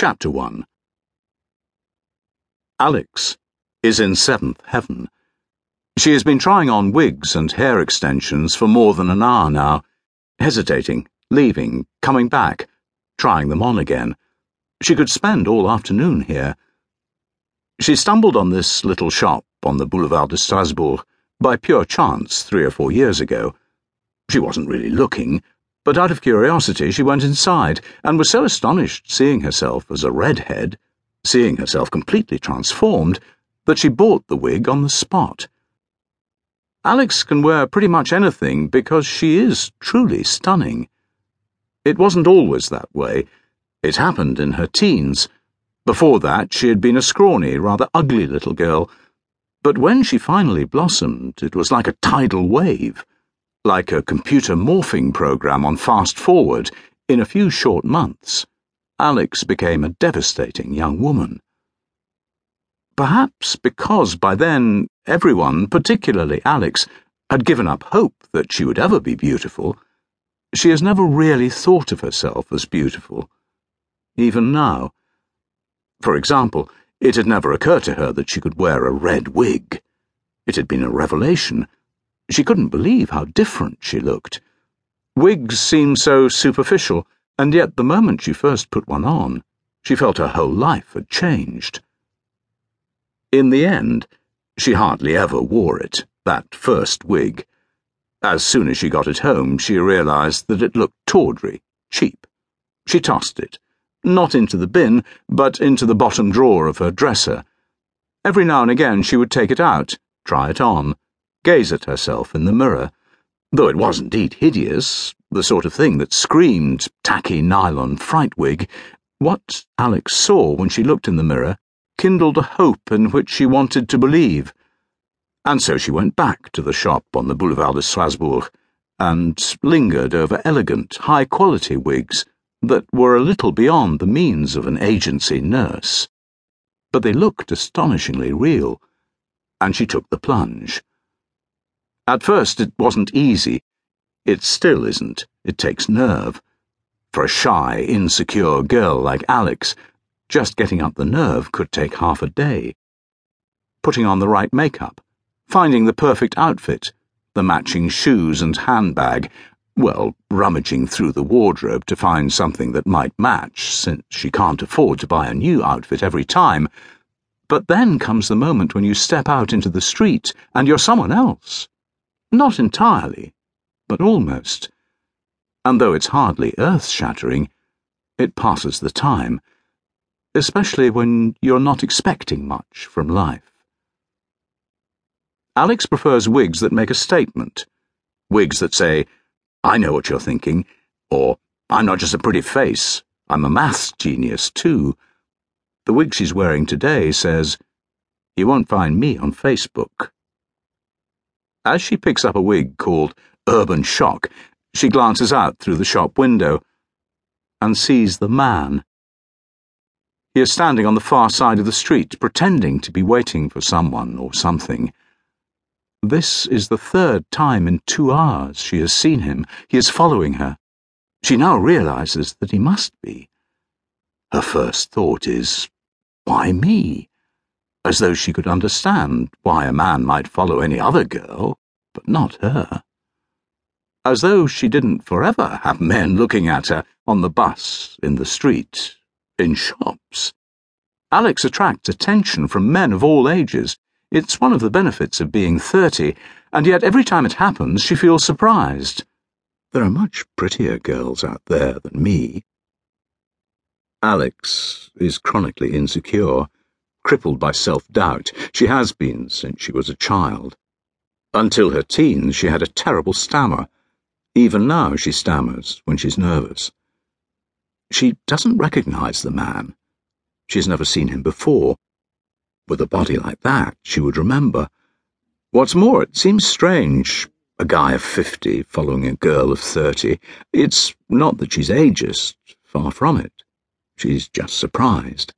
Chapter 1 Alex is in seventh heaven. She has been trying on wigs and hair extensions for more than an hour now, hesitating, leaving, coming back, trying them on again. She could spend all afternoon here. She stumbled on this little shop on the Boulevard de Strasbourg by pure chance three or four years ago. She wasn't really looking but out of curiosity she went inside and was so astonished seeing herself as a redhead, seeing herself completely transformed, that she bought the wig on the spot. Alex can wear pretty much anything because she is truly stunning. It wasn't always that way. It happened in her teens. Before that, she had been a scrawny, rather ugly little girl. But when she finally blossomed, it was like a tidal wave. Like a computer morphing program on fast forward, in a few short months, Alex became a devastating young woman. Perhaps because by then everyone, particularly Alex, had given up hope that she would ever be beautiful, she has never really thought of herself as beautiful. Even now. For example, it had never occurred to her that she could wear a red wig. It had been a revelation she couldn't believe how different she looked. Wigs seemed so superficial, and yet the moment she first put one on, she felt her whole life had changed. In the end, she hardly ever wore it, that first wig. As soon as she got it home, she realized that it looked tawdry, cheap. She tossed it, not into the bin, but into the bottom drawer of her dresser. Every now and again she would take it out, try it on gaze at herself in the mirror, though it was indeed hideous, the sort of thing that screamed tacky nylon fright wig, what Alex saw when she looked in the mirror kindled a hope in which she wanted to believe. And so she went back to the shop on the Boulevard de Strasbourg and lingered over elegant, high quality wigs that were a little beyond the means of an agency nurse. But they looked astonishingly real, and she took the plunge. At first, it wasn't easy. It still isn't. It takes nerve. For a shy, insecure girl like Alex, just getting up the nerve could take half a day. Putting on the right makeup, finding the perfect outfit, the matching shoes and handbag, well, rummaging through the wardrobe to find something that might match, since she can't afford to buy a new outfit every time. But then comes the moment when you step out into the street and you're someone else. Not entirely, but almost. And though it's hardly earth shattering, it passes the time, especially when you're not expecting much from life. Alex prefers wigs that make a statement. Wigs that say, I know what you're thinking, or I'm not just a pretty face, I'm a maths genius too. The wig she's wearing today says, You won't find me on Facebook. As she picks up a wig called Urban Shock, she glances out through the shop window and sees the man. He is standing on the far side of the street, pretending to be waiting for someone or something. This is the third time in two hours she has seen him. He is following her. She now realizes that he must be. Her first thought is, Why me? As though she could understand why a man might follow any other girl, but not her. As though she didn't forever have men looking at her on the bus, in the street, in shops. Alex attracts attention from men of all ages. It's one of the benefits of being thirty, and yet every time it happens she feels surprised. There are much prettier girls out there than me. Alex is chronically insecure crippled by self doubt. She has been since she was a child. Until her teens, she had a terrible stammer. Even now, she stammers when she's nervous. She doesn't recognize the man. She's never seen him before. With a body like that, she would remember. What's more, it seems strange, a guy of fifty following a girl of thirty. It's not that she's ageist, far from it. She's just surprised.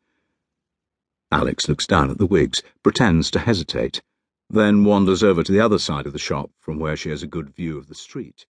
Alex looks down at the wigs, pretends to hesitate, then wanders over to the other side of the shop from where she has a good view of the street.